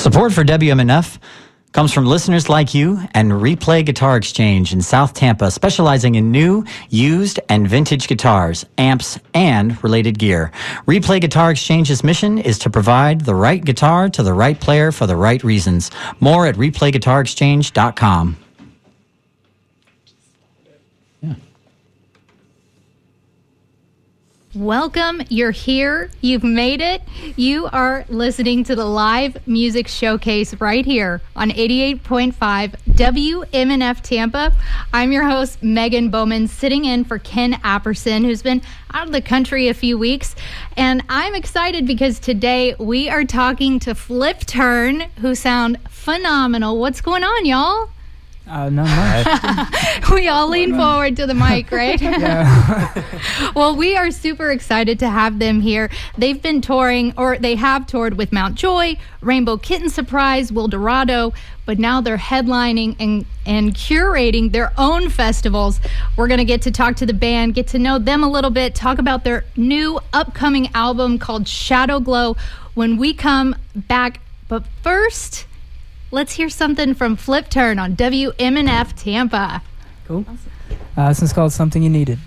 Support for WMNF comes from listeners like you and Replay Guitar Exchange in South Tampa, specializing in new, used, and vintage guitars, amps, and related gear. Replay Guitar Exchange's mission is to provide the right guitar to the right player for the right reasons. More at replayguitarexchange.com. Welcome. You're here. You've made it. You are listening to the live music showcase right here on 88.5 WMNF Tampa. I'm your host, Megan Bowman, sitting in for Ken Apperson, who's been out of the country a few weeks. And I'm excited because today we are talking to Flip Turn, who sound phenomenal. What's going on, y'all? Uh, not much. we all lean forward to the mic, right? yeah. well, we are super excited to have them here. They've been touring, or they have toured with Mount Joy, Rainbow Kitten Surprise, Wilderado, but now they're headlining and, and curating their own festivals. We're going to get to talk to the band, get to know them a little bit, talk about their new upcoming album called Shadow Glow when we come back. But first, let's hear something from Flip Turn on WMNF Tampa. Cool. Uh, this is called Something You Needed.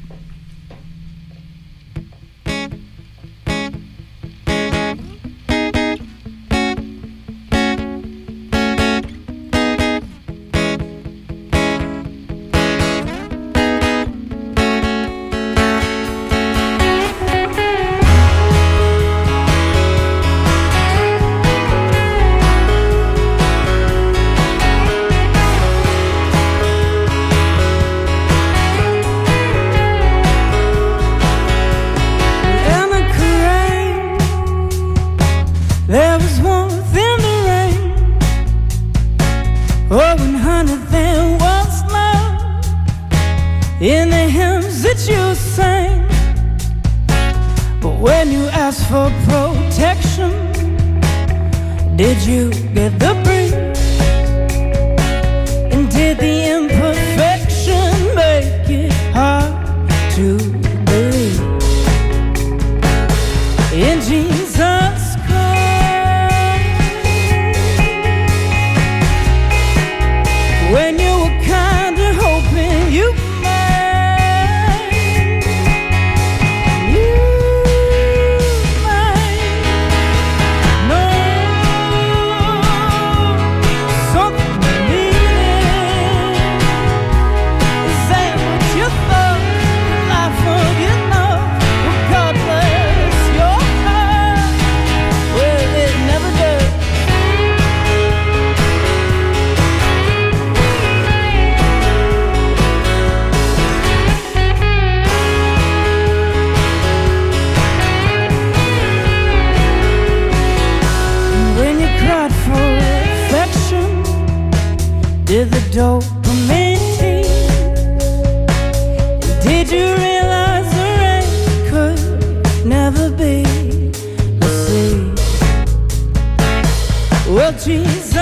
Jesus.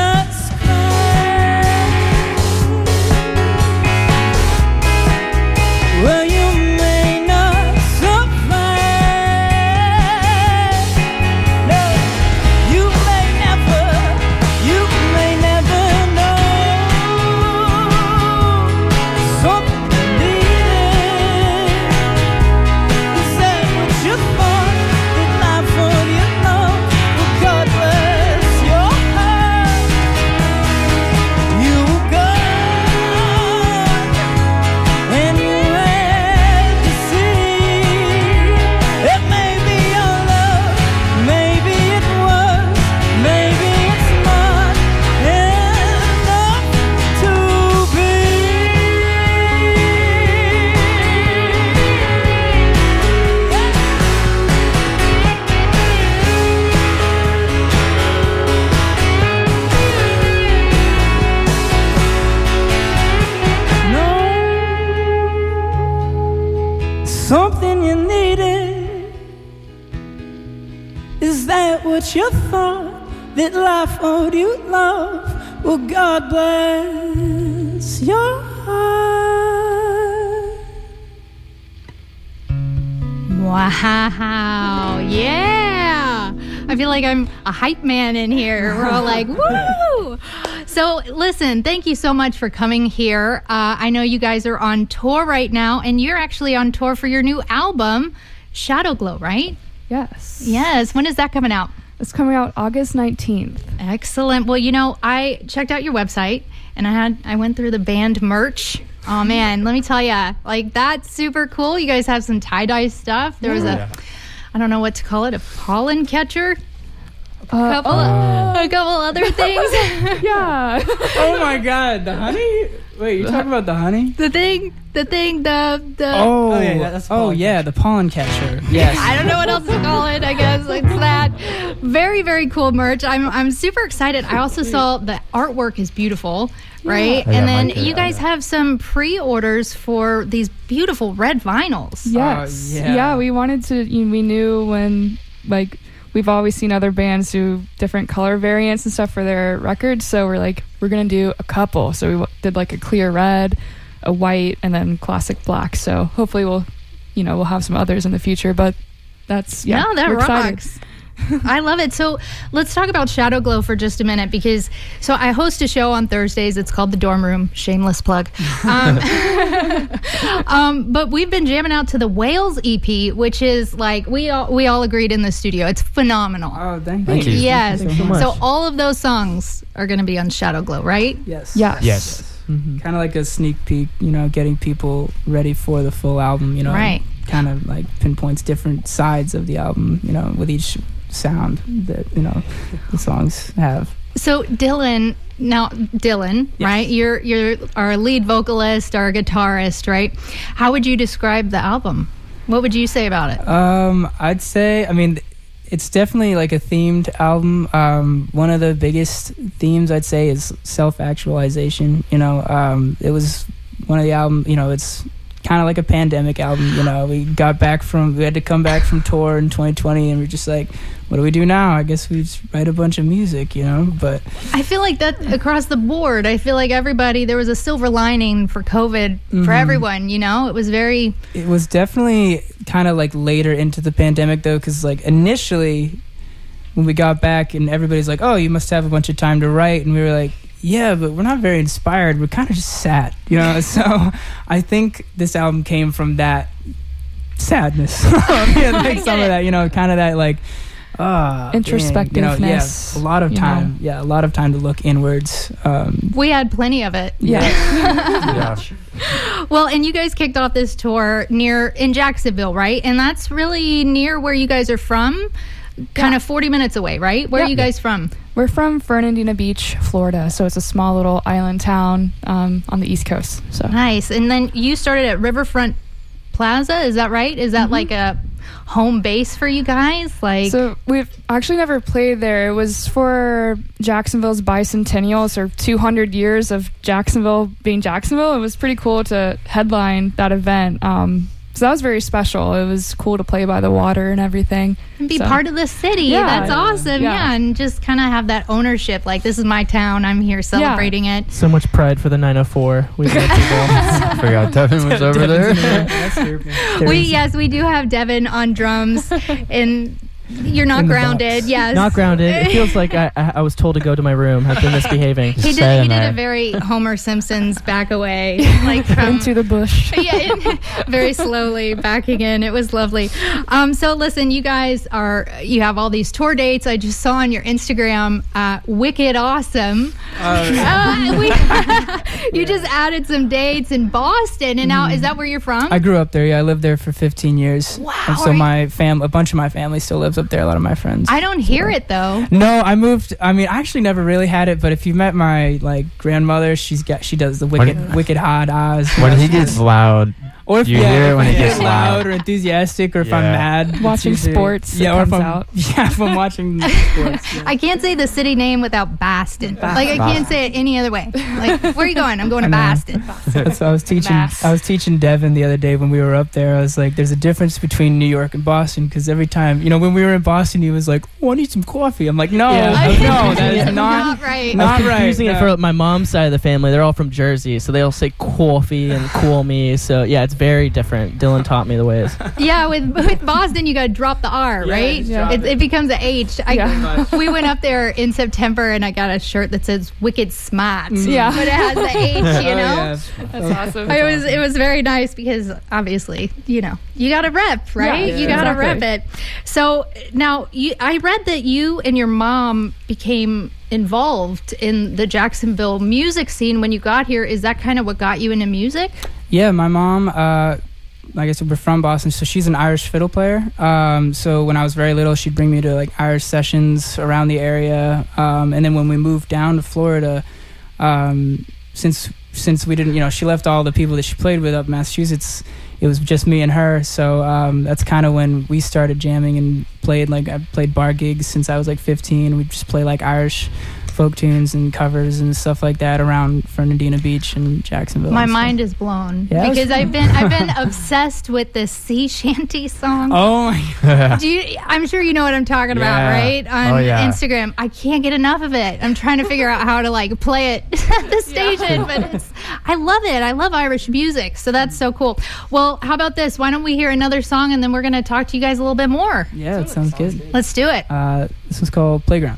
Hype man in here. We're all like, woo! So, listen, thank you so much for coming here. Uh, I know you guys are on tour right now, and you're actually on tour for your new album, Shadow Glow, right? Yes. Yes. When is that coming out? It's coming out August 19th. Excellent. Well, you know, I checked out your website and I had I went through the band merch. Oh man, let me tell you, like that's super cool. You guys have some tie dye stuff. There was a, I don't know what to call it, a pollen catcher, a Uh, couple, a couple other things. yeah. Oh my God, the honey. Wait, you talking about the honey? the thing, the thing, the the. Oh, yeah, that's oh pollen yeah, the pollen catcher. Yes. I don't know what else to call it. I guess it's that. Very, very cool merch. I'm, I'm super excited. I also saw the artwork is beautiful, right? Yeah, and then Mike, uh, you guys have some pre-orders for these beautiful red vinyls. Yes. yeah. yeah. we wanted to, you we knew when, like, we've always seen other bands do different color variants and stuff for their records. So we're like, we're going to do a couple. So we w- did like a clear red, a white, and then classic black. So hopefully we'll, you know, we'll have some others in the future. But that's, yeah. no, that we're excited. Rocks. I love it. So let's talk about Shadow Glow for just a minute because so I host a show on Thursdays. It's called The Dorm Room. Shameless plug. Um, um, but we've been jamming out to the Whales EP, which is like we all we all agreed in the studio. It's phenomenal. Oh, thank, Thank you. you. Yes. Thanks so much. So all of those songs are going to be on Shadow Glow, right? Yes. Yes. Yes. Mhm. Kind of like a sneak peek, you know, getting people ready for the full album. You know, Right. Kind of like pinpoints different sides of the album. You know, with each sound that you know the songs have. So Dillon, now Dillon, Yes. right? You're you're our lead vocalist, our guitarist, right? How would you describe the album? What would you say about it? Um, I'd say, I mean, it's definitely like a themed album. Um, one of the biggest themes I'd say is self-actualization. You know, um, it was one of the album. You know, it's kind of like a pandemic album. You know, we got back from, we had to come back from tour in 2020, and we're just like, what do we do now? I guess we just write a bunch of music. You know, but I feel like that across the board. I feel like everybody there was a silver lining for COVID for Mhm. everyone. You know, it was very it was definitely kind of like later into the pandemic though because like initially when we got back and everybody's like oh you must have a bunch of time to write and we were like yeah but we're not very inspired we're kind of just sad you know so i think this album came from that sadness yeah, like some it. of that you know kind of that like ah dang, you know, yeah, Introspectiveness, a lot of you know. time yeah a lot of time to look inwards um we had plenty of it. Yeah. Yeah. Well, and you guys kicked off this tour near in Jacksonville, right? And that's really near where you guys are from. Kind Yeah. of 40 minutes away, right? Where are you guys from? We're from Fernandina Beach, Florida. So it's a small little island town um, on the East Coast. So Nice. And then you started at Riverfront Plaza, is that right? Is that like a home base for you guys? Like So we've actually never played there. It was for Jacksonville's bicentennial, so 200 years of Jacksonville being Jacksonville. It was pretty cool to headline that event. Um, so that was very special. It was cool to play by the water and everything. and be so- part of the city. Yeah. That's awesome. Yeah. Yeah. and just kind of have that ownership. Like this is my town. I'm here celebrating it. So much pride for the 904. We met people. Forgot Devin was over there. That's your- We yes, we do have Devin on drums, and you're not grounded. box. Yes, Not grounded. It feels like I, I, I was told to go to my room. I've been misbehaving. He did. He did there. a very Homer Simpson's back away, like from Into the bush. yeah, in- very slowly backing in. It was lovely. Um, so listen, you guys are you have all these tour dates. I just saw on your Instagram, uh, wicked awesome. Uh, we, you just added some dates in Boston, and now is that where you're from? I grew up there. Yeah, I lived there for 15 years. Wow, And so my fam, a bunch of my family still lives up there. A lot of my friends. I don't hear it though. no, I moved. I mean, I actually never really had it. But if you met my like grandmother, she's got she does the wicked, wicked hot eyes. When he gets loud, or if you yeah, hear it when I he get gets loud. or enthusiastic, or if I'm mad, Watching usually- sports, it Yeah, or if I'm out. yeah, if I'm watching sports. yeah. I can't say the city name without Boston. Like I can't say it any other way. Like where are you going? I'm going to Boston. know. Baston. I was teaching. Mass. I was teaching Devin the other day when we were up there. I was like, "There's a difference between New York and Boston because every time, you know, when we were in Boston, he was like, oh, I need some coffee." I'm like, "No, Yeah. no, that is not." not right. Not I was right, confusing it for my mom's side of the family. They're all from Jersey, so they all say coffee and cool me. So yeah, it's very different. Dillon taught me the ways. Yeah, with with Boston, you got to drop the R, Yeah, right? just drop It, it becomes a H. I, Yeah. we went up there in September, and I got a shirt that says "Wicked Smart," mm. Yeah. but it has the H. You oh, know, Oh, yeah. That's awesome. it was it was very nice because obviously you know you got to rep right Yeah, you got to exactly. rep it so now you i read that you and your mom became involved in the jacksonville music scene when you got here is that kind of what got you into music Yeah, my mom, uh, like I said, we're from Boston, so she's an Irish fiddle player. Um, so when I was very little, she'd bring me to like Irish sessions around the area. Um, and then when we moved down to Florida, um, since since we didn't, you know, she left all the people that she played with up in Massachusetts. It was just me and her, so um, that's kind of when we started jamming and played. Like I played bar gigs since I was like 15. We just play like Irish folk tunes and covers and stuff like that around Fernandina Beach and Jacksonville. my and mind is blown Yeah, because i've been i've been obsessed with this sea shanty song Oh my Do you, I'm sure you know what I'm talking about, right? On Oh, yeah. Instagram. I can't get enough of it. I'm trying to figure out how to like play it at the station, but it's I love it. I love Irish music. So that's so cool. Well, how about this? Why don't we hear another song and then we're going to talk to you guys a little bit more. Yeah, that sounds good. Let's do it. Uh, this one's called Playground.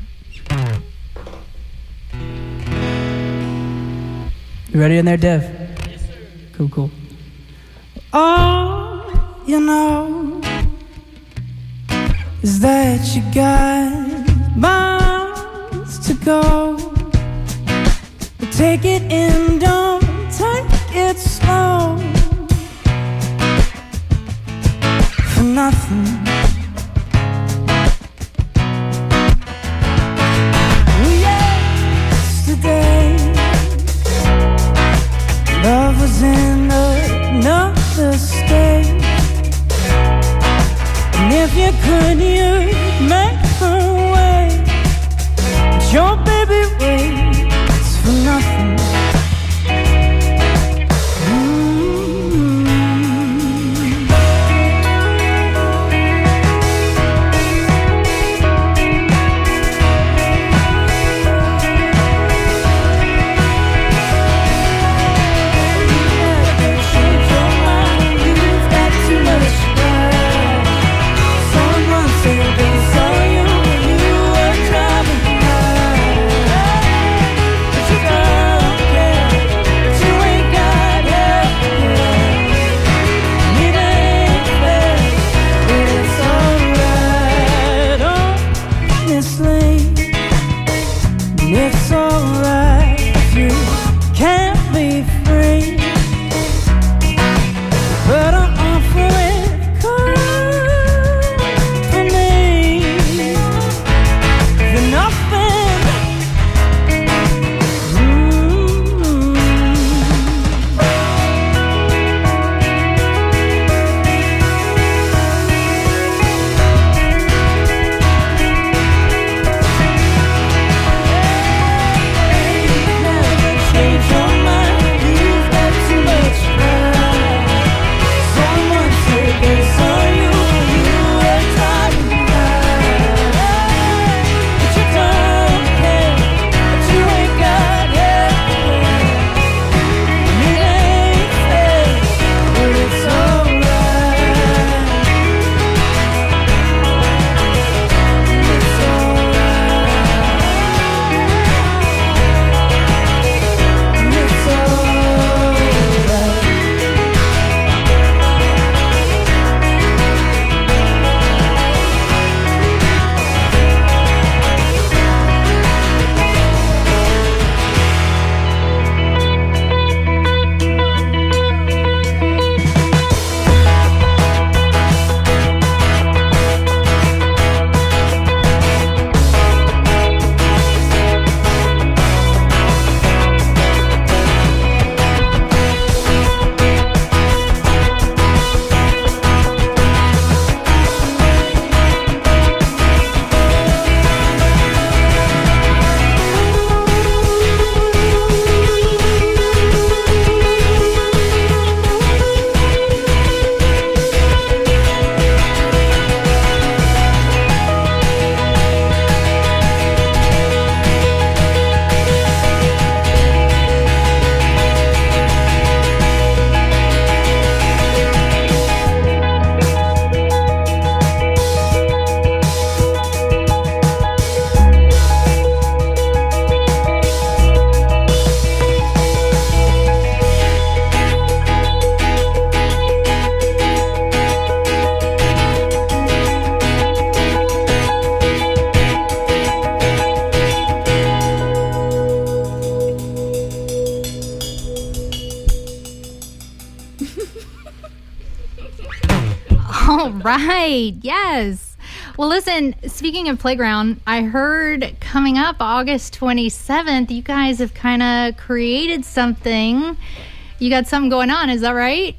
You ready in there, Dev? Yes, sir. Cool, cool. All you know is that you got miles to go. Take it in, don't take it slow. For nothing. You could, you'd listen, speaking of playground, I heard coming up August 27th, you guys have kind of created something. You got something going on, is that right?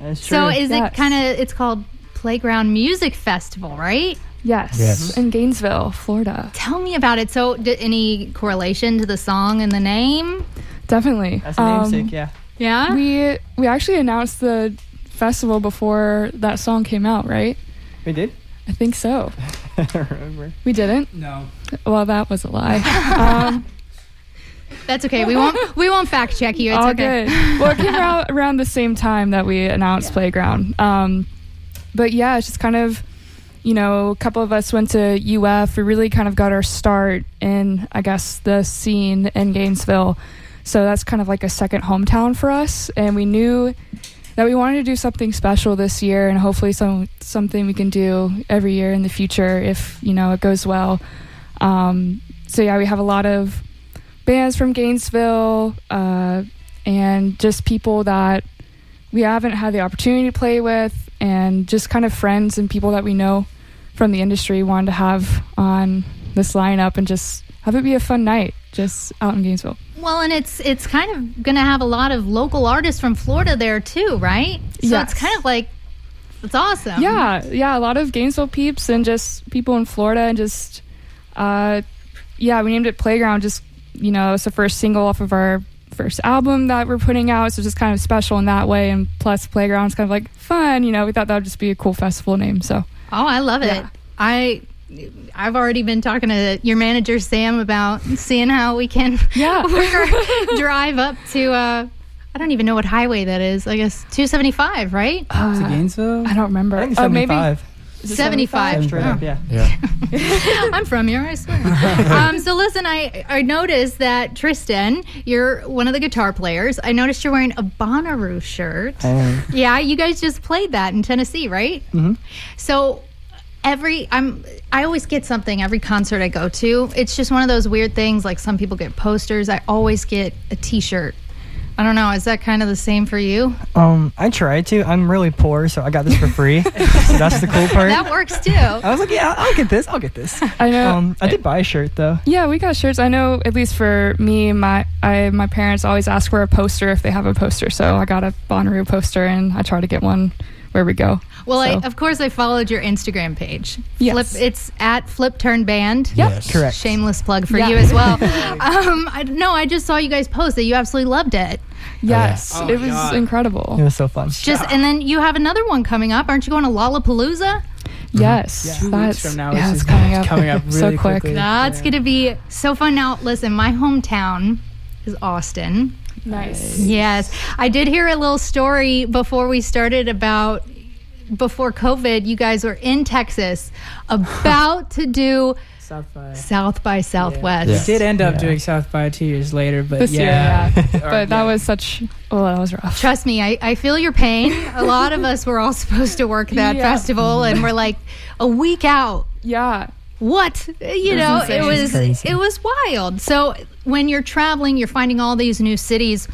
That's true. So is Yes. it kind of it's called Playground Music Festival, right? Yes. Yes. In Gainesville, Florida. Tell me about it. So, d- any correlation to the song and the name? Definitely. That's the Um, namesake, yeah. Yeah. We we actually announced the festival before that song came out, right? We did? I think so. We didn't. No. Well, that was a lie. um, That's okay. We won't we won't fact check you. It's all okay. good. Well, it came out around the same time that we announced Playground. Um, but yeah, it's just kind of, you know, a couple of us went to UF. We really kind of got our start in, I guess, the scene in Gainesville. So that's kind of like a second hometown for us. And we knew that we wanted to do something special this year and hopefully some something we can do every year in the future if, you know, it goes well. Um, so yeah, we have a lot of bands from Gainesville uh, and just people that we haven't had the opportunity to play with, and just kind of friends and people that we know from the industry wanted to have on this lineup and just have it be a fun night just out in Gainesville. Well, and it's it's kind of going to have a lot of local artists from Florida there too, right? So Yes. it's kind of like it's awesome. Yeah, yeah, a lot of Gainesville peeps and just people in Florida and just, uh, yeah, we named it Playground. Just you know, it's the first single off of our first album that we're putting out, so just kind of special in that way. And plus, Playground's kind of like fun. You know, we thought that would just be a cool festival name. So Oh, I love it. Yeah. I I've already been talking to your manager Sam about seeing how we can Yeah. drive up to uh I don't even know what highway that is. I guess 275, right? Oh to Gainesville? I don't remember. I think it's Oh, maybe 75. 75. Straight up, yeah. Yeah. I'm from here, I swear. um, so listen, I I noticed that Tristan, you're one of the guitar players. I noticed you're wearing a Bonnaroo shirt. I am. Yeah, you guys just played that in Tennessee, right? Mhm. So every I'm I always get something every concert I go to. It's just one of those weird things. Like some people get posters. I always get a T-shirt. I don't know. Is that kind of the same for you? Um, I try to. I'm really poor, so I got this for free. so that's the cool part. That works too. I was like, yeah, I'll get this. I'll get this. I know. Um, I did buy a shirt though. Yeah, we got shirts. I know at least for me, my I my parents always ask for a poster if they have a poster. So I got a Bonnaroo poster and I try to get one where we go. Well, I, of course, I followed your Instagram page. Yes. Flip, it's at Flip Turn Band. Yep. Yes. Correct. Shameless plug for Yeah. you as well. um, I, no, I just saw you guys post that you absolutely loved it. Yes, Oh, it was God. incredible. It was so fun. Just and then you have another one coming up. Aren't you going to Lollapalooza? Yes, Yeah. Two weeks that's from now, yeah, it's it's coming up, coming up so really quick. quickly. That's Yeah. going to be so fun. Now, listen, my hometown is Austin. Nice. Yes. I did hear a little story before we started about before COVID, you guys were in Texas about to do South by. South by Southwest. Yeah. We did end up Yeah. doing South by two years later, but This year, yeah. yeah. But that was such. Oh, that was rough. Trust me, I, I feel your pain. A lot of us were all supposed to work that Yeah. festival and we're like a week out. Yeah. What? You know, it was Crazy. it was wild. So when you're traveling, you're finding all these new cities.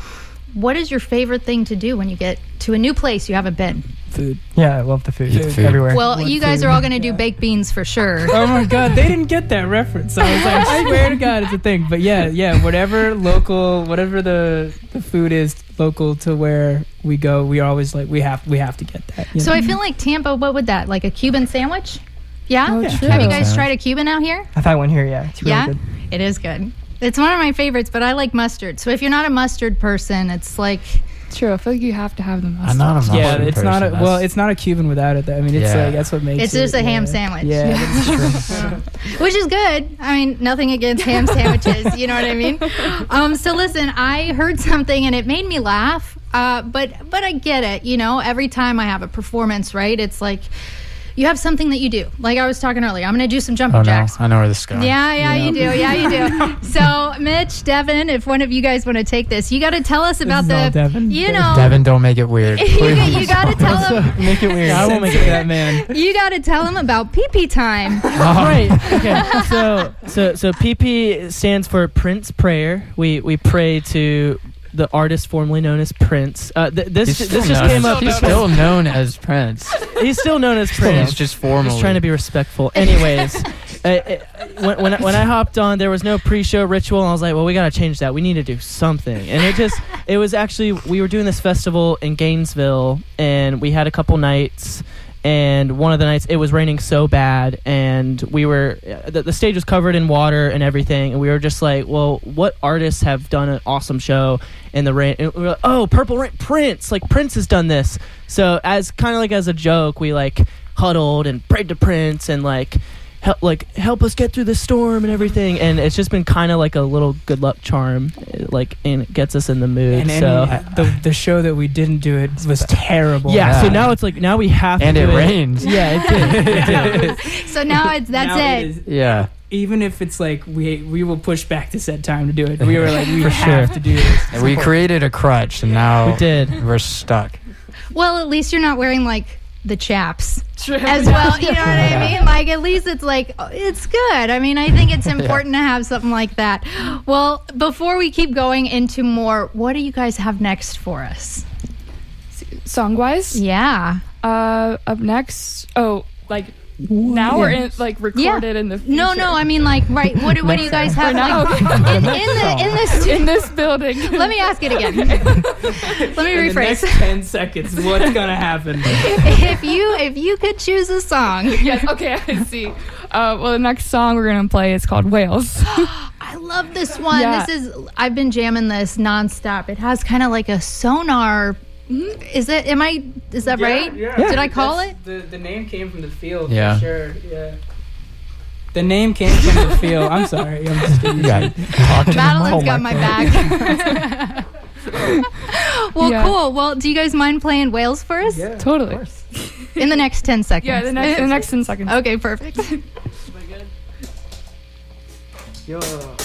What is your favorite thing to do when you get to a new place you haven't been? food. Yeah, I love the food. Food. everywhere. Well, What you guys food? are all going to do baked beans for sure. Oh my god, they didn't get that reference. I was like, I swear to God, it's a thing. But yeah, yeah, whatever local, whatever the the food is local to where we go, we always like we have we have to get that. you So know? I feel like Tampa. What would that like a Cuban sandwich? Yeah. Oh, Yeah. true. Have you guys tried a Cuban out here? I've had one here. Yeah, it's really yeah, good. it is good. It's one of my favorites, but I like mustard. So if you're not a mustard person, it's like True. I feel like you have to have the mustard. I'm not a mustard yeah, mustard it's not a person. well, it's not a Cuban without it. Though. I mean, it's Yeah. like that's what makes it. It's it. just a ham yeah. sandwich. Yeah, that's true. which is good. I mean, nothing against ham sandwiches. you know what I mean? Um, so listen, I heard something and it made me laugh. Uh, but but I get it. You know, every time I have a performance, right? It's like you have something that you do. Like I was talking earlier, I'm going to do some jumping Oh no, jacks. I know where this is going. Yeah, yeah, you do. Yeah, you do. So, Mitch, Devin, if one of you guys want to take this, you got to tell us about is the, all Devin. you know, Devin, don't make it weird. you, please. got to tell him. Make it weird. I won't make it that man. you got to tell him about pee pee time. Oh. right. Okay. So so so PP stands for Prince Prayer. We we pray to the artist formerly known as Prince. Uh, th- this He's this still just known came as- up. He's still known as Prince. He's still known as Prince. He's just formally. Just trying to be respectful. Anyways, uh, uh, when when I, when I hopped on, there was no pre-show ritual, and I was like, "Well, we gotta change that. We need to do something." And it just it was actually we were doing this festival in Gainesville, and we had a couple nights. And one of the nights it was raining so bad, and we were the, the stage was covered in water and everything, and we were just like, "Well, what artists have done an awesome show in the rain?" And we were like, "Oh, Purple Rain, Prince! Like Prince has done this." So as kind of like as a joke, we like huddled and prayed to Prince and like help like help us get through the storm and everything. And it's just been kind of like a little good luck charm, uh, like and it gets us in the mood. And any, so the the show that we didn't do it was terrible. yeah, so now it's like now we have and to it do rains. Yeah, it did. It did. So now it's that's Now it. is- Yeah. even if it's like we we will push back to set time to do it. We were like we For have sure. to do this. And we created a crutch, and now We did. we're stuck. Well, at least you're not wearing like the chaps as well. You know what I mean? Like at least it's like it's good. I mean, I think it's important to have something like that. Well, before we keep going into more, what do you guys have next for us? Song wise, Yeah. uh, up next. Oh, like now or in like recorded in the No, future? no. I mean, like, right? What, do- what do you guys have? now. Like, in, in the in this. in this building. Let me ask it again. Let me In the next rephrase. ten seconds, what's gonna happen? if you if you could choose a song, yes. Okay, I see. Uh, well, the next song we're gonna play is called Whales. I love this one. Yeah. This is I've been jamming this nonstop. It has kind of like a sonar. Mm-hmm. Is it? Am I? Is that right? Did I call it? The the name came from the field. Yeah. For sure. Yeah. The name came from the field. I'm sorry. I'm just kidding. Yeah. Talk to the Madeline's got mic. Oh, my back. well, Yeah. cool. Well, do you guys mind playing Whales for us Yeah. totally. in the next ten seconds? Yeah, the next the next ten seconds. Okay, perfect. Am I good? Yo.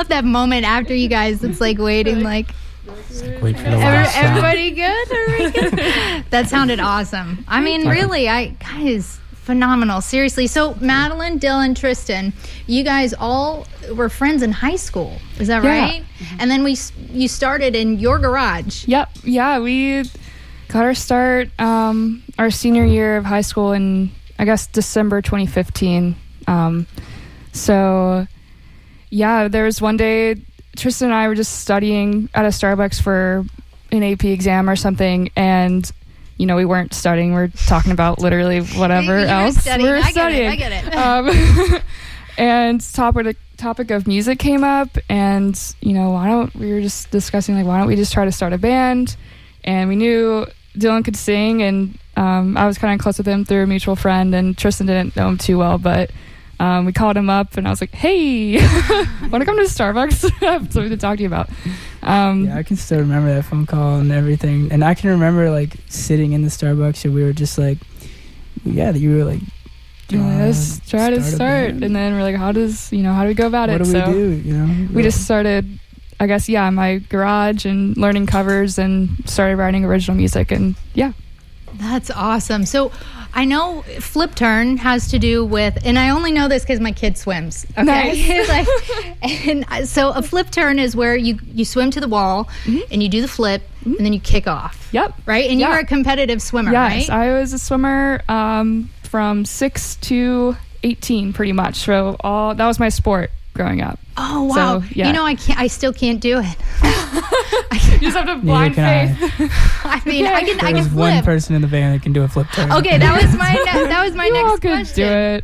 Love that moment after you guys. It's like waiting, like Wait for the Every, last everybody good? Everybody good? that sounded awesome. I mean, really, I guys, phenomenal. Seriously. So, Madeline, Dillon, Tristan, you guys all were friends in high school. Is that Yeah. right? And then we you started in your garage. Yep. Yeah, we got our start um, our senior year of high school in I guess December 2015. Um, so yeah, there was one day Tristan and I were just studying at a Starbucks for an AP exam or something, and you know we weren't studying. We're talking about literally whatever You were else. studying. We're I get it, studying. I get it. Um, and topic topic of music came up, and you know why don't we were just discussing like why don't we just try to start a band? And we knew Dillon could sing, and um, I was kind of close with him through a mutual friend, and Tristan didn't know him too well, but. Um, we called him up and I was like, "Hey, want to come to Starbucks? I have something to talk to you about." Um, Yeah, I can still remember that phone call and everything. And I can remember like sitting in the Starbucks and we were just like, yeah, you were like, do you yeah, wanna let's try to start, and then we're like, "How does you know how do we go about what it?" What do we so do? You know, we just started i guess yeah my garage and learning covers and started writing original music and yeah That's awesome. So, I know flip turn has to do with, and I only know this because my kid swims. Okay, Nice. like, and so a flip turn is where you you swim to the wall and you do the flip and then you kick off. yep Right, and you were a competitive swimmer, yes right? i was a swimmer um, from 6 to 18 pretty much so all that was my sport growing up oh wow! So, yeah. You know, I can't. I still can't do it. you just have to Neither blind can faith I mean, I can. I There's can one person in the band that can do a flip turn. Okay, that was my ne- that was my you all next could question.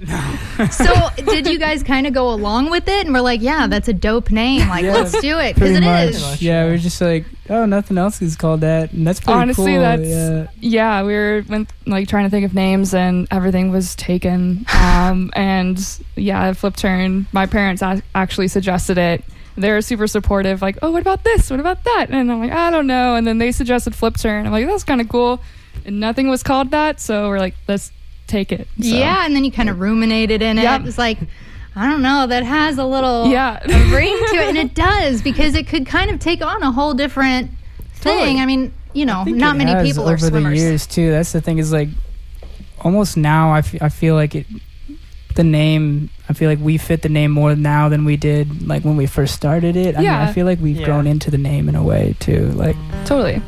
do it So, did you guys kind of go along with it and we're like, yeah, that's a dope name. Like, Yeah, let's do it because Pretty it much. is. Yeah, we are just like, oh, nothing else is called that, and that's pretty Honestly, cool. that's- yeah. yeah we were went, like trying to think of names and everything was taken um, and yeah flip turn my parents a- actually suggested it They're super supportive like oh what about this what about that and i'm like i don't know and then they suggested flip turn i'm like that's kind of cool and nothing was called that so we're like let's take it So, Yeah, and then you kind of ruminated in it. Yep. It's like, I don't know, that has a little yeah a ring to it, and it does because it could kind of take on a whole different thing. Totally. I mean, you know, not many people over are swimmers. the years too. That's the thing is like, almost now I, f- I feel like it, the name. I feel like we fit the name more now than we did like when we first started it. I mean, Yeah. I feel like we've Yeah. grown into the name in a way too. Like, totally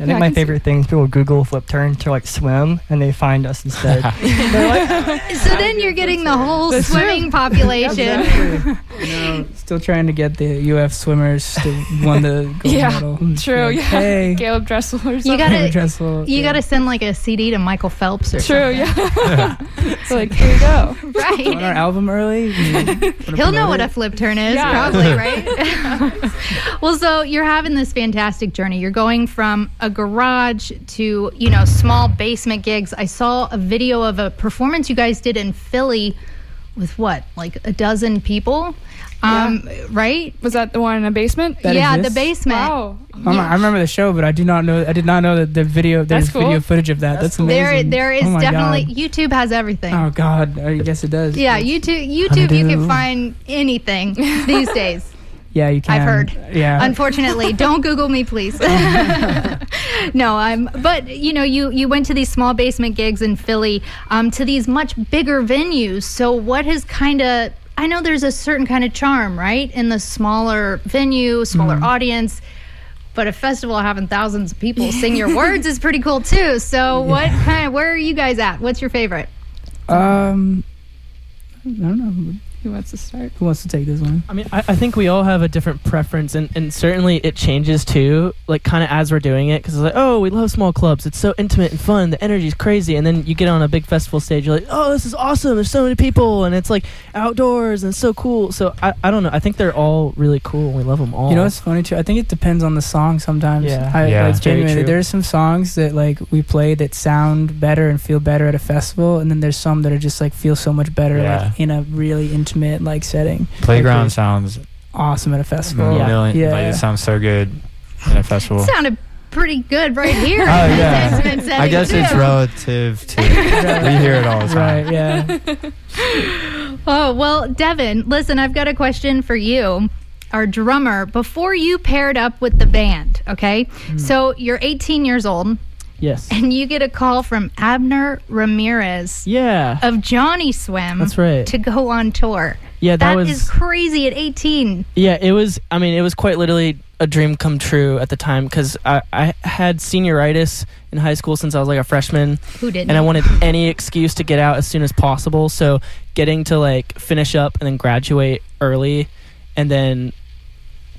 I think Yeah, I my can favorite thing is people Google flip turn to like swim and they find us instead. Like, So then you're getting the whole That's swimming population. you know, still trying to get the UF swimmers to win the gold Yeah, medal. It's true like, yeah Hey, caleb dressel or something You gotta- David Dressel, You yeah. got to send like a CD to Michael Phelps or true something. True. Yeah so like here we go on our Right. album early. He'll know what a flip turn is, Yeah. probably, right? well, so you're having this fantastic journey. You're going from a garage to, you know, small basement gigs. I saw a video of a performance you guys did in Philly with what, like a dozen people? Um, right? was that the one in a basement That yeah, the basement. wow I'm- I remember the show, but I do not know. I did not know that the video. There's cool. video footage of that. That's, cool. amazing. There, there is Oh definitely God. YouTube has everything. Oh God, I guess it does. Yeah, YouTube. YouTube, you can find anything these days. Yeah, you can. I've heard. Yeah, Unfortunately, don't Google me, please. no, I'm. But you know, you you went to these small basement gigs in Philly, um, to these much bigger venues. So what has kind of I know there's a certain kind of charm, right, in the smaller venue, smaller Mm-hmm. audience. But a festival having thousands of people sing your words is pretty cool too. So what kind of where are you guys at? What's your favorite? um, I don't know. Who wants to start? Who wants to take this one? I mean, I, I think we all have a different preference, and, and certainly it changes too, like kind of as we're doing it, because it's like, oh, we love small clubs. It's so intimate and fun. The energy's crazy. And then you get on a big festival stage, you're like, oh, this is awesome. There's so many people, and it's like outdoors, and it's so cool. So I, I don't know. I think they're all really cool, and we love them all. You know what's funny too? I think it depends on the song sometimes. Yeah. I, Yeah. like, genuinely, there's some songs that like we play that sound better and feel better at a festival, and then there's some that are just like feel so much better Yeah. like in a really intimate like setting. Playground Like, sounds awesome at a festival. Yeah. million. Yeah. Like, it sounds so good at a festival. sounded pretty good right here. Oh, yeah. I guess it's relative to. we hear it all the time. Right. Yeah. Oh, well, Devin, listen, I've got a question for you, our drummer. Before you paired up with the band, okay? Hmm. So you're 18 years old Yes. and you get a call from Abner Ramirez Yeah. of Johnnyswim That's right. to go on tour. Yeah, that, That was. is crazy at 18. Yeah, it was. I mean, it was quite literally a dream come true at the time because I, I had senioritis in high school since I was like a freshman, Who didn't? and I wanted any excuse to get out as soon as possible. So getting to like finish up and then graduate early, and then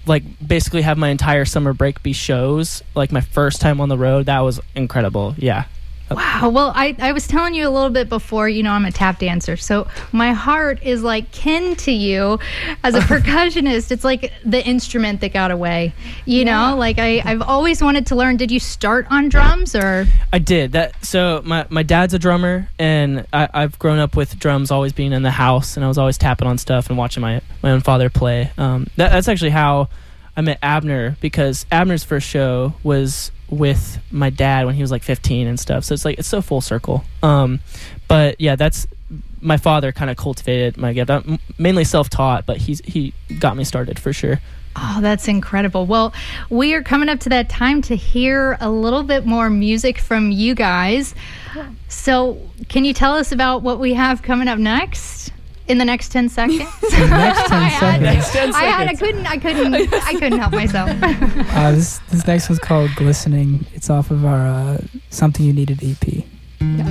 like basically have my entire summer break be shows, like my first time on the road, that was incredible. Yeah. Wow. Well, I, I was telling you a little bit before, you know, I'm a tap dancer. So my heart is like kin to you as a percussionist. It's like the instrument that got away. You know, like I, I've always wanted to learn. Did you start on drums or? I did that. So my, my dad's a drummer, and I, I've grown up with drums always being in the house, and I was always tapping on stuff and watching my my own father play. Um, that, that's actually how I met Abner because Abner's first show was with my dad when he was like 15 and stuff. So it's like it's so full circle. Um, but yeah, that's my father kind of cultivated my gift. I'm mainly self taught, but he's he got me started for sure. Oh, that's incredible. Well, we are coming up to that time to hear a little bit more music from you guys. So, can you tell us about what we have coming up next? In the next ten seconds. Next 10 I had to. seconds. I had. I couldn't. I couldn't. I couldn't help myself. Uh, this this next one's called "Glistening." It's off of our uh, "Something You Needed" E EP. Glistening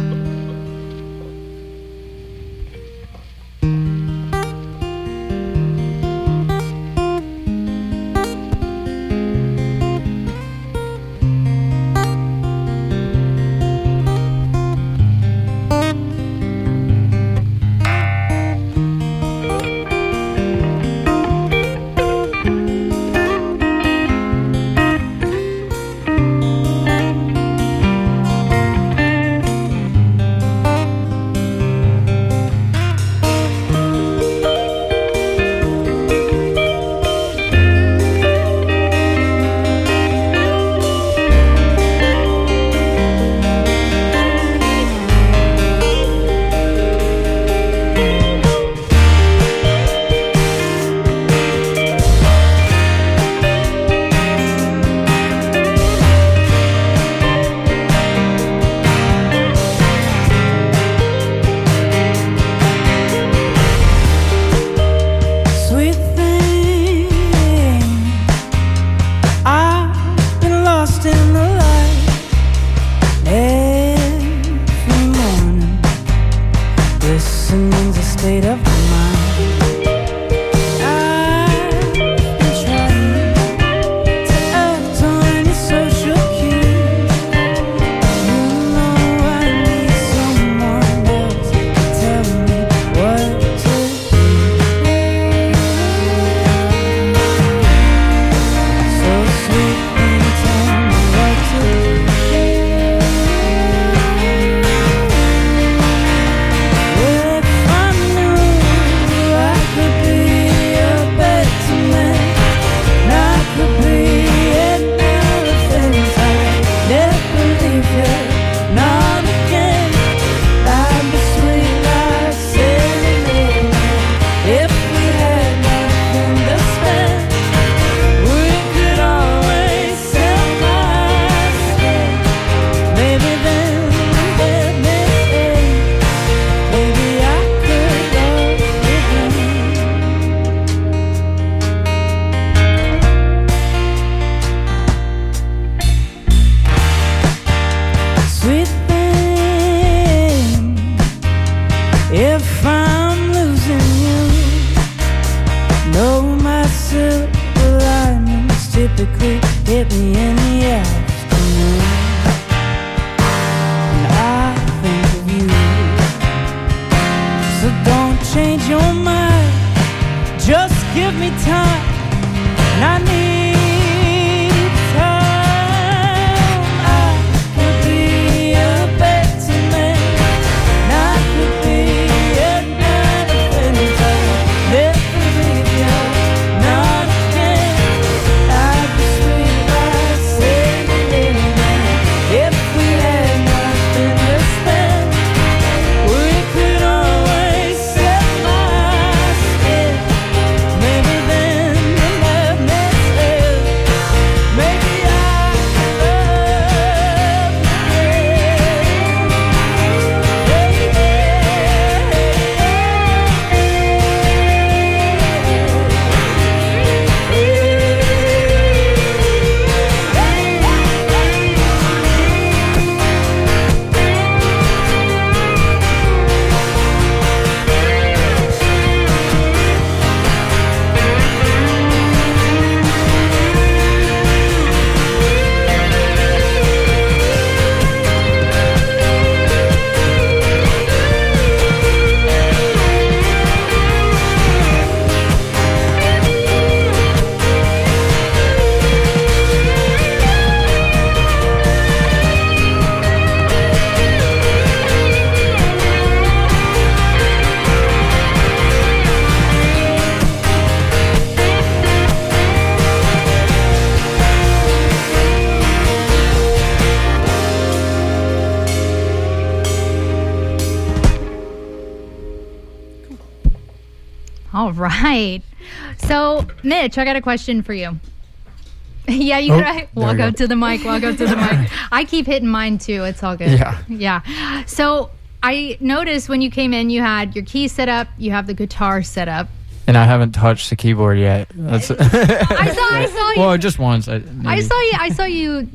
Mitch, I got a question for you. yeah, you Oh, gotta there walk up to the mic, walk up to the mic. I keep hitting mine too. It's all good. Yeah. Yeah. So, I noticed when you came in, you had your key set up, you have the guitar set up. And I haven't touched the keyboard yet. That's I saw, I saw you. well, just once. I, I saw you. I saw you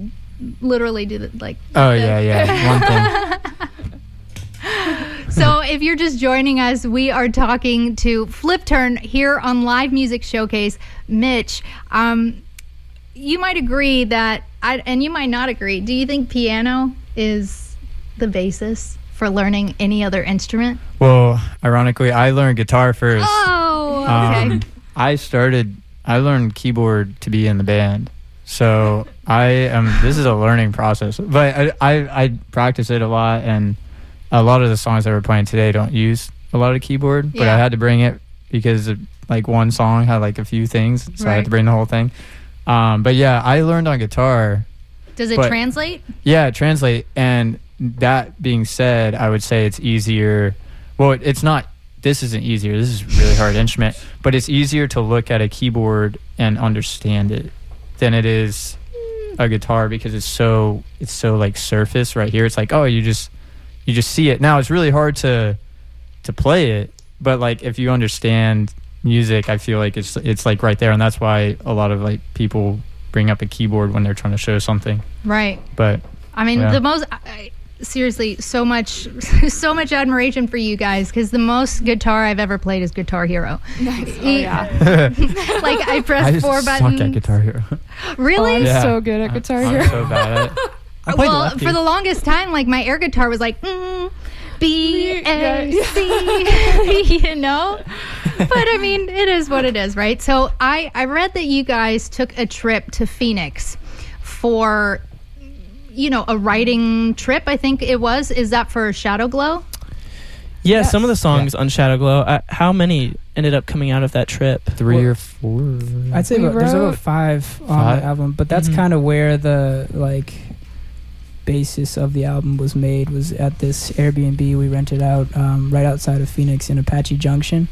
literally do the, like. Oh the- yeah, yeah. One thing. So, if you're just joining us, we are talking to Flip Turn here on Live Music Showcase. Mitch, um, you might agree that, I, and you might not agree. Do you think piano is the basis for learning any other instrument? Well, ironically, I learned guitar first. Oh, okay. Um, I started. I learned keyboard to be in the band. So I am. This is a learning process, but I, I I practice it a lot, and a lot of the songs that we're playing today don't use a lot of keyboard. But Yeah. I had to bring it because of, like one song had like a few things, so I had to bring the whole thing. Um, but yeah, I learned on guitar. Does it but- translate? Yeah, translate. And that being said, I would say it's easier. Well, it- it's not. This isn't easier. This is a really hard instrument, but it's easier to look at a keyboard and understand it than it is a guitar because it's so it's so like surface right here. It's like oh, you just you just see it. Now it's really hard to to play it, but like if you understand music, I feel like it's it's like right there, and that's why a lot of like people bring up a keyboard when they're trying to show something. Right. But I mean, Yeah. the most. I, I- seriously, so much, so much admiration for you guys because the most guitar I've ever played is Guitar Hero. Nice. Oh, yeah. like I press I just four suck buttons. at Guitar Hero. Really? Oh, I'm Yeah. so good at Guitar I'm Hero. so bad at it. I well, lefty. for the longest time, like my air guitar was like mm, B A Yeah. C, you know. But I mean, it is what it is, right? So I I read that you guys took a trip to Phoenix for, you know, a writing trip. I think it was. Is that for Shadow Glow? Yeah, some of the Yes. songs on Shadow Glow. Uh, how many ended up coming out of that trip? Three Well, or four. I'd say about, there's about wrote- five on Five? the album, but that's Mhm. kind of where the like basis of the album was made. Was at this Airbnb we rented out um, right outside of Phoenix in Apache Junction.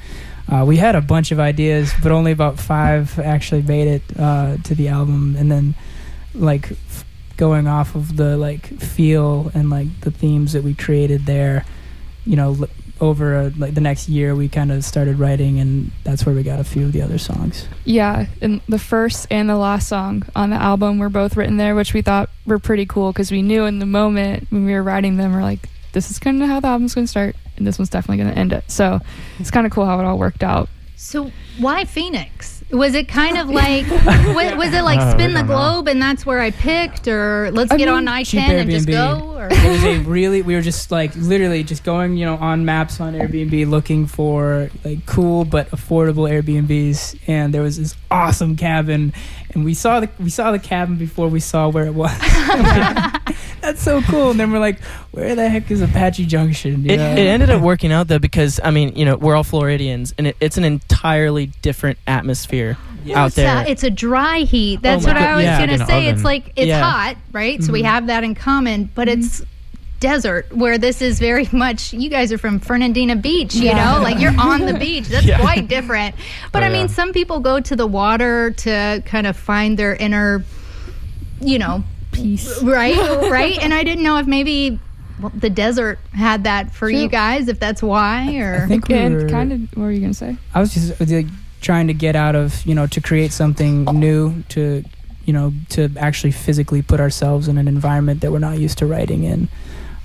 Uh, we had a bunch of ideas, but only about five actually made it uh, to the album. And then, like, f- going off of the like feel and like the themes that we created there, you know, l- over uh like the next year, we kind of started writing, and that's where we got a few of the other songs. Yeah, and the first and the last song on the album were both written there, which we thought were pretty cool because we knew in the moment when we were writing them, we're like, this is kind of how the album's going to start, and this one's definitely going to end it. So it's kind of cool how it all worked out. So why Phoenix? Was it kind of like was, was it like Oh, spin the don't know. globe and that's where I picked, or let's I get mean, on I cheap ten and just go? Or? it was a really we were just like literally just going you know on maps on airbnb looking for like cool but affordable airbnbs and there was this awesome cabin and we saw the we saw the cabin before we saw where it was that's so cool and then we're like where the heck is apache junction you It, know? it ended up working out though because I mean you know we're all Floridians and it, it's an entirely different atmosphere out it's there. A, it's a dry heat. That's Oh what God, I was yeah. gonna Like an say. It's like it's Yeah. hot, right? So we Mhm. have that in common, but it's desert where this is very much you guys are from Fernandina Beach, you Yeah. know? Like you're on the beach. That's Yeah. quite different. But Oh, I mean yeah. some people go to the water to kind of find their inner you know, Peace. right? right? And I didn't know if maybe well, the desert had that for you guys, if that's why or I think we were, kind of, what were you gonna say? I was just like, trying to get out of you know to create something new to you know to actually physically put ourselves in an environment that we're not used to writing in,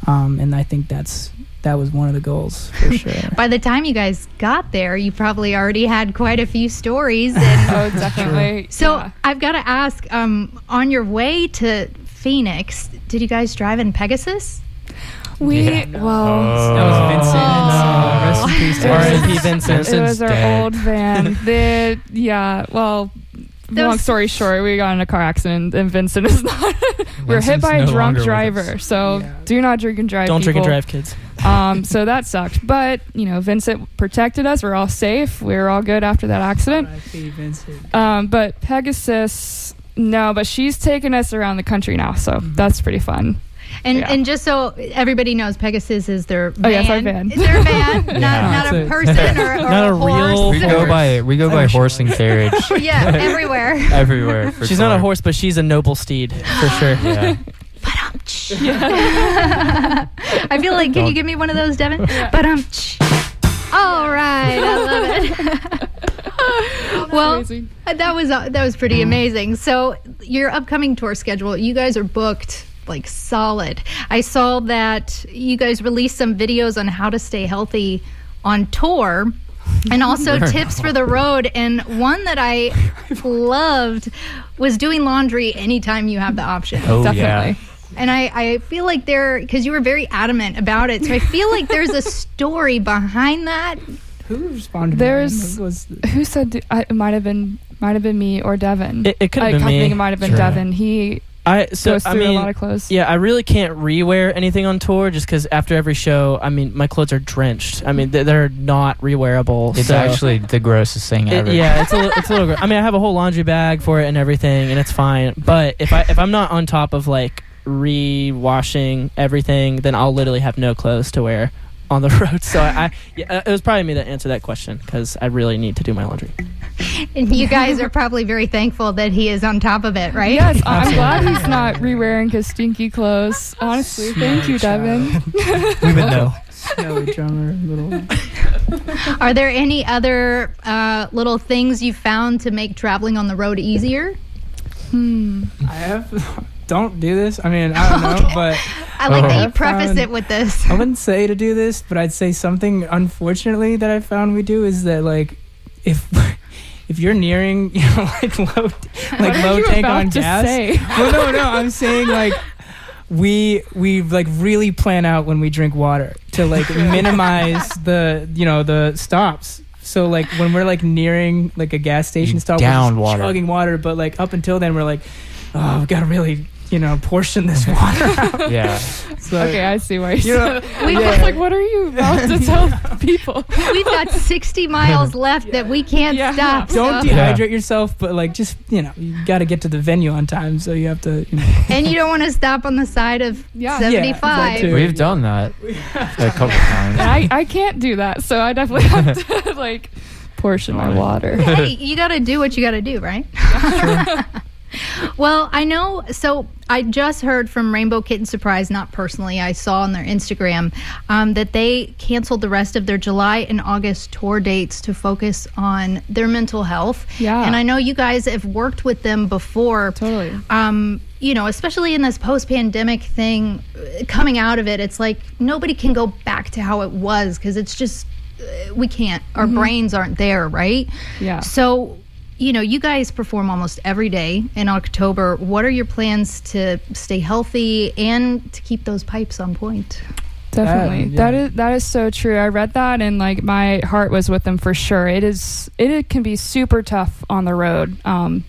um, and I think that's that was one of the goals for sure. by the time you guys got there, you probably already had quite a few stories and Oh, definitely. So yeah. I've got to ask, um, on your way to Phoenix, did you guys drive in Pegasus? we Yeah. well. Oh. that was Vincent. Oh. Rest in peace to R.I.P. Vincent. Vincent. It was our dead. old van. the yeah. Well, There long story short, we got in a car accident, and Vincent is not. we were hit Vincent's by a no drunk longer with driver. So Yeah. do not drink and drive. Don't drink and people. drive, kids. Um, so that sucked. But you know, Vincent protected us. We're all safe. We were all good after that accident. R.I.P. Vincent. Um, but Pegasus, no. But she's taking us around the country now, so Mm-hmm. that's pretty fun. And Yeah. and just so everybody knows, Pegasus is their van. Oh, yeah, it's our van. It's their van, not, Yeah. not a It's a- person or, or Not a horse. real We go by we go by horse and carriage yeah, everywhere. everywhere. For She's not a horse, but she's a noble steed for sure. Yeah. I feel like, can you Don't- give me one of those, Devin? But um, all right, I love it. well, Amazing. that was uh, that was pretty amazing. So your upcoming tour schedule, you guys are booked like solid. I saw that you guys released some videos on how to stay healthy on tour. And also tips for the road. And one that I loved was doing laundry anytime you have the option. Oh yeah. Definitely. And I, I feel like there, because you were very adamant about it. So I feel like there's a story behind that. Who responded? There's- Who was Who said I, it might have been might have been me or Devin? It, it could I have been think me. it might have been Sure. Devin. He I so goes I mean, a lot of clothes. yeah, I really can't rewear anything on tour just because after every show, I mean, my clothes are drenched. I mean, they're, they're not rewearable. It's so- actually the grossest thing It- ever. yeah, it's a little, it's a little. gr- I mean, I have a whole laundry bag for it and everything, and it's fine. But if I if I'm not on top of like re-washing everything, then I'll literally have no clothes to wear on the road. So I, I yeah, uh, it was probably me that answered that question because I really need to do my laundry. And you guys are probably very thankful that he is on top of it, right? Yes, I'm glad he's not re-wearing his stinky clothes. Honestly, thank you, Devin. We would know. snowy drummer? Little. Are there any other uh, little things you found to make traveling on the road easier? Hmm. I have. Don't do this. I mean, I don't know, but I like that you preface found- it with this. I wouldn't say to do this, but I'd say something unfortunately that I found we do is that like if if you're nearing you know like low like low tank on gas. say? Well, no, no, I'm saying like we we like really plan out when we drink water to like minimize the you know the stops. So like when we're like nearing like a gas station You stop, down we're just water. chugging water. But like up until then, we're like, oh, we gotta really you know portion this water out. Yeah. So, Okay, I see why you You know, said. we- I was like, what are you about to tell people? We've got 60 miles left that we can't Yeah. stop. don't so- dehydrate yourself, but like just you know, you got to get to the venue on time, so you have to. You know. and you don't want to stop on the side of Yeah. Yeah, 75. that. We've done that a couple times. I, I can't do that, so I definitely have to like portion my water. hey, you got to do what you got to do, right? Well, I know. So I just heard from Rainbow Kitten Surprise, not personally. I saw on their Instagram um, that they canceled the rest of their July and August tour dates to focus on their mental health. Yeah. And I know you guys have worked with them before. Totally. um, you know, especially in this post pandemic thing, uh, coming out of it, it's like nobody can go back to how it was because it's just, uh, we can't. Our brains aren't there, right? Yeah. So, you know, you guys perform almost every day in October. What are your plans to stay healthy and to keep those pipes on point? Definitely. yeah. That is that is so true. I read that and like my heart was with them for sure. It is it, it can be super tough on the road. Um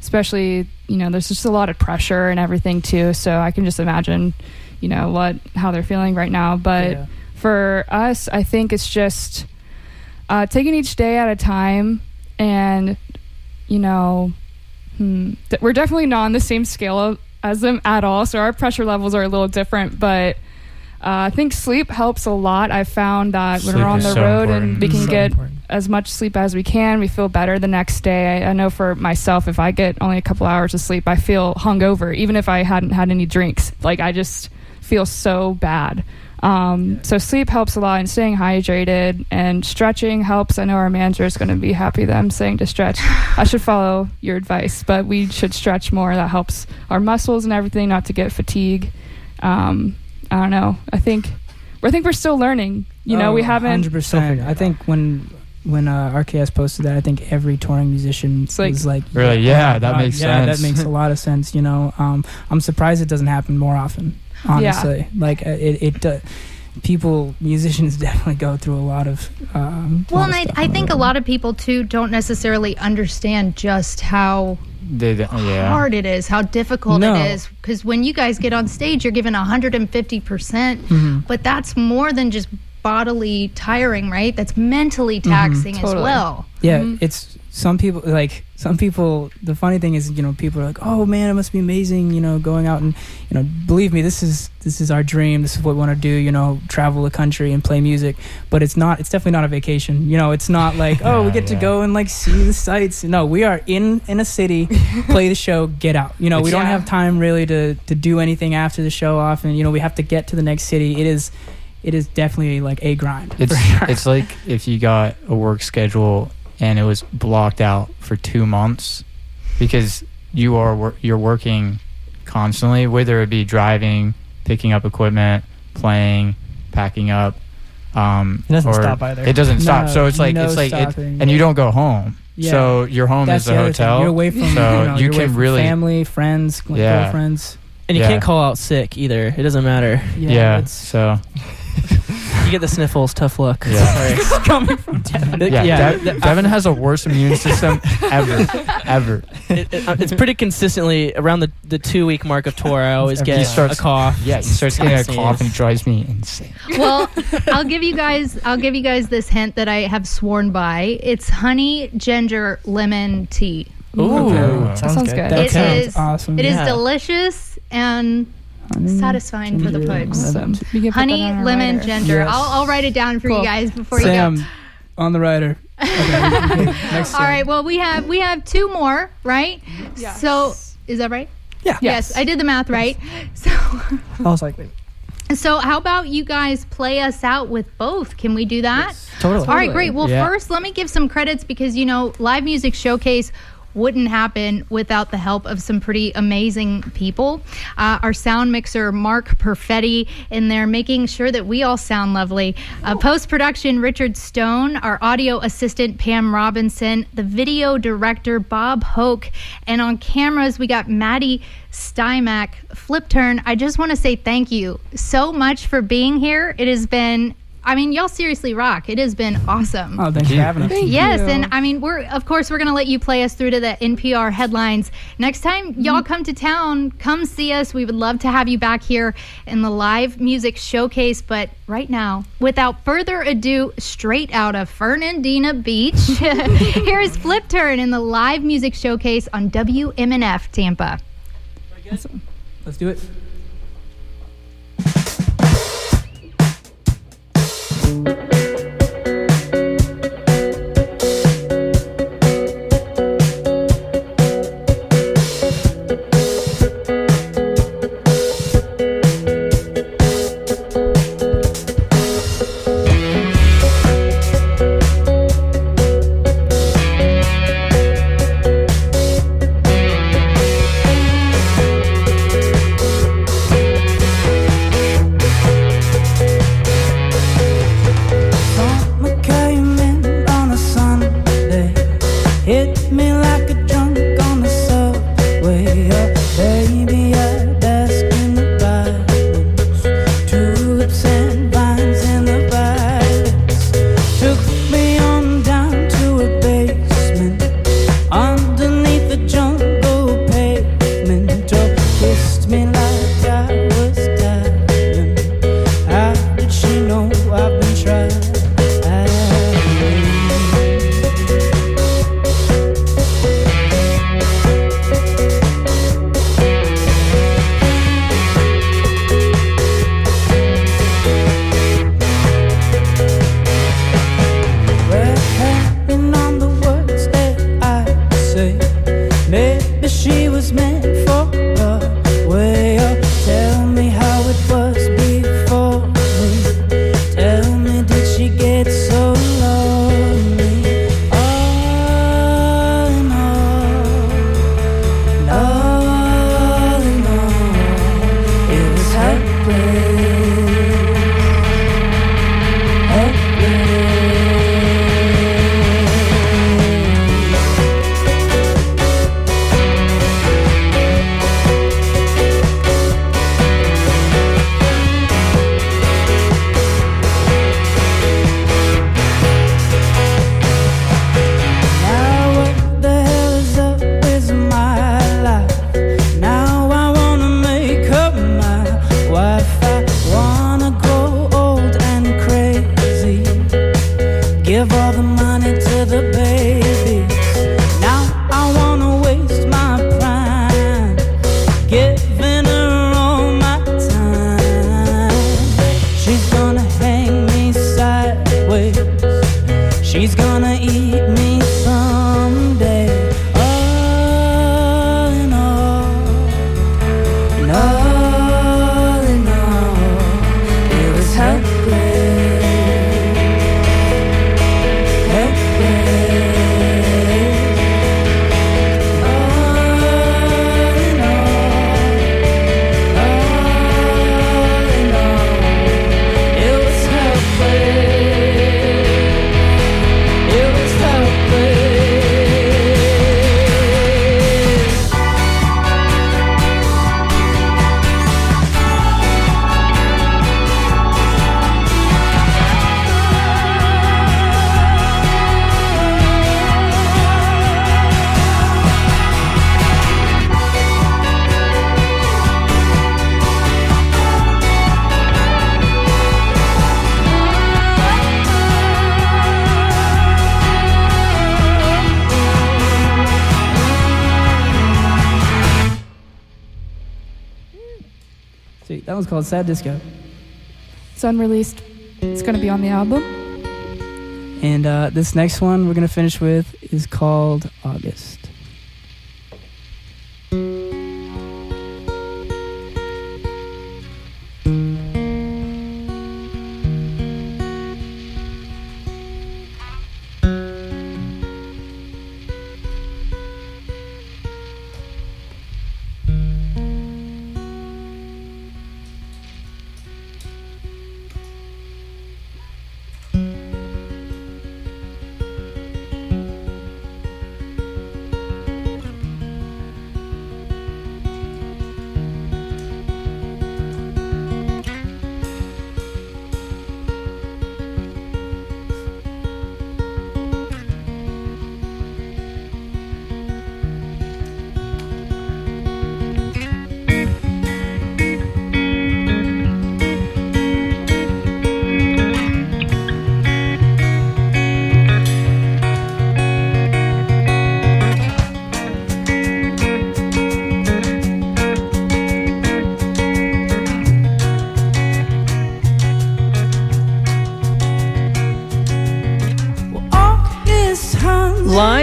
especially, you know, there's just a lot of pressure and everything too. So I can just imagine, you know, what how they're feeling right now. But Yeah. for us, I think it's just uh, taking each day at a time and you know hmm, th- we're definitely not on the same scale of, as them at all so our pressure levels are a little different but uh, I think sleep helps a lot. I've found that when we're on the so road important. and we can So get important. as much sleep as we can, we feel better the next day. I, I know for myself, if I get only a couple hours of sleep, I feel hungover, even if I hadn't had any drinks. Like I just feel so bad. Um, So sleep helps a lot, and staying hydrated and stretching helps. I know our manager is going to be happy that I'm saying to stretch. I should follow your advice, but we should stretch more. That helps our muscles and everything, not to get fatigue. Um, I don't know. I think I think we're still learning. You know, Oh, we haven't. Hundred percent. I think when when uh, RKS posted that, I think every touring musician It's like- was like, Really? Yeah, that makes yeah, sense. that makes a lot of sense. You know, um, I'm surprised it doesn't happen more often. Honestly, like uh, it, it uh, people, musicians definitely go through a lot of. Um, Well, lot and of I, I think a lot of people too don't necessarily understand just how They, they- yeah. hard it is, how difficult No. it is. Because when you guys get on stage, you're given 150 percent, Mhm. but that's more than just bodily tiring, right? That's mentally taxing as Totally. well. Yeah, Mhm. it's some people like some people. The funny thing is, you know, people are like, "Oh man, it must be amazing," you know, going out and you know, believe me, this is this is our dream. This is what we want to do. You know, travel the country and play music. But it's not. It's definitely not a vacation. You know, it's not like, oh, we Yeah, get to go and like see the sights. No, we are in in a city, play the show, get out. You know, we don't Yeah. have time really to to do anything after the show. Often, you know, we have to get to the next city. It is. It is definitely like a grind. It's sure. it's like if you got a work schedule and it was blocked out for two months because you are you're working constantly, whether it be driving, picking up equipment, playing, packing up. Um, It doesn't or- stop either. It doesn't stop. So it's like no it's like it, and you don't go home. Yeah. So your home That's is the the other thing. hotel. You're away from So you, know, you can really- family, friends, like Yeah. girlfriends. And you Yeah. can't call out sick either. It doesn't matter. yeah. it's so You get the sniffles. Tough luck. Yeah. Sorry. coming from Devin. yeah, yeah, Dev- Devin has a worse immune system ever, ever. it, it- uh, it's pretty consistently around the, the two week mark of tour. I always He get starts- a cough. Yeah, he starts getting a Insane. cough and it drives me insane. Well, I'll give you guys I'll give you guys this hint that I have sworn by. It's honey ginger lemon tea. Ooh. Okay. Sounds, sounds good. good. That It sounds is- awesome. It is Yeah. delicious and Honey, satisfying for the ginger, pipes. lemon. We can put that Honey, lemon, rider. ginger. Yes. I'll, I'll write it down for you guys before you Sam go. on the rider. Okay, next All right. Well, we have we have two more, right? Yes. So is that right? Yeah. Yes, I did the math right. So I was like, wait, so how about you guys play us out with both? Can we do that? totally. All right, great. Well, Yeah. first, let me give some credits because, you know, Live Music Showcase wouldn't happen without the help of some pretty amazing people. Uh, our sound mixer, Mark Perfetti, in there making sure that we all sound lovely. Uh, Post production, Richard Stone. Our audio assistant, Pam Robinson. The video director, Bob Hoke. And on cameras, we got Maddie Stymack. Flip turn. I just want to say thank you so much for being here. It has been. I mean, y'all seriously rock. It has been awesome. Oh, thanks for having us. Yes, you. and I mean, we're of course we're gonna let you play us through to the NPR headlines next time. Y'all mm-hmm. come to town, come see us. We would love to have you back here in the live music showcase. But right now, without further ado, straight out of Fernandina Beach, here is Flip Turn in the live music showcase on WMNF Tampa. Let's do it. Thank That one's called Sad Disco. It's unreleased. It's gonna be on the album. And uh, this next one we're gonna finish with is called August.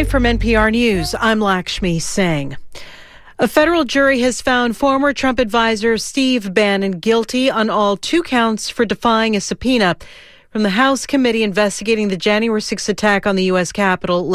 From NPR News, I'm Lakshmi Singh. A federal jury has found former Trump advisor Steve Bannon guilty on all two counts for defying a subpoena from the House committee investigating the January 6 attack on the U.S. Capitol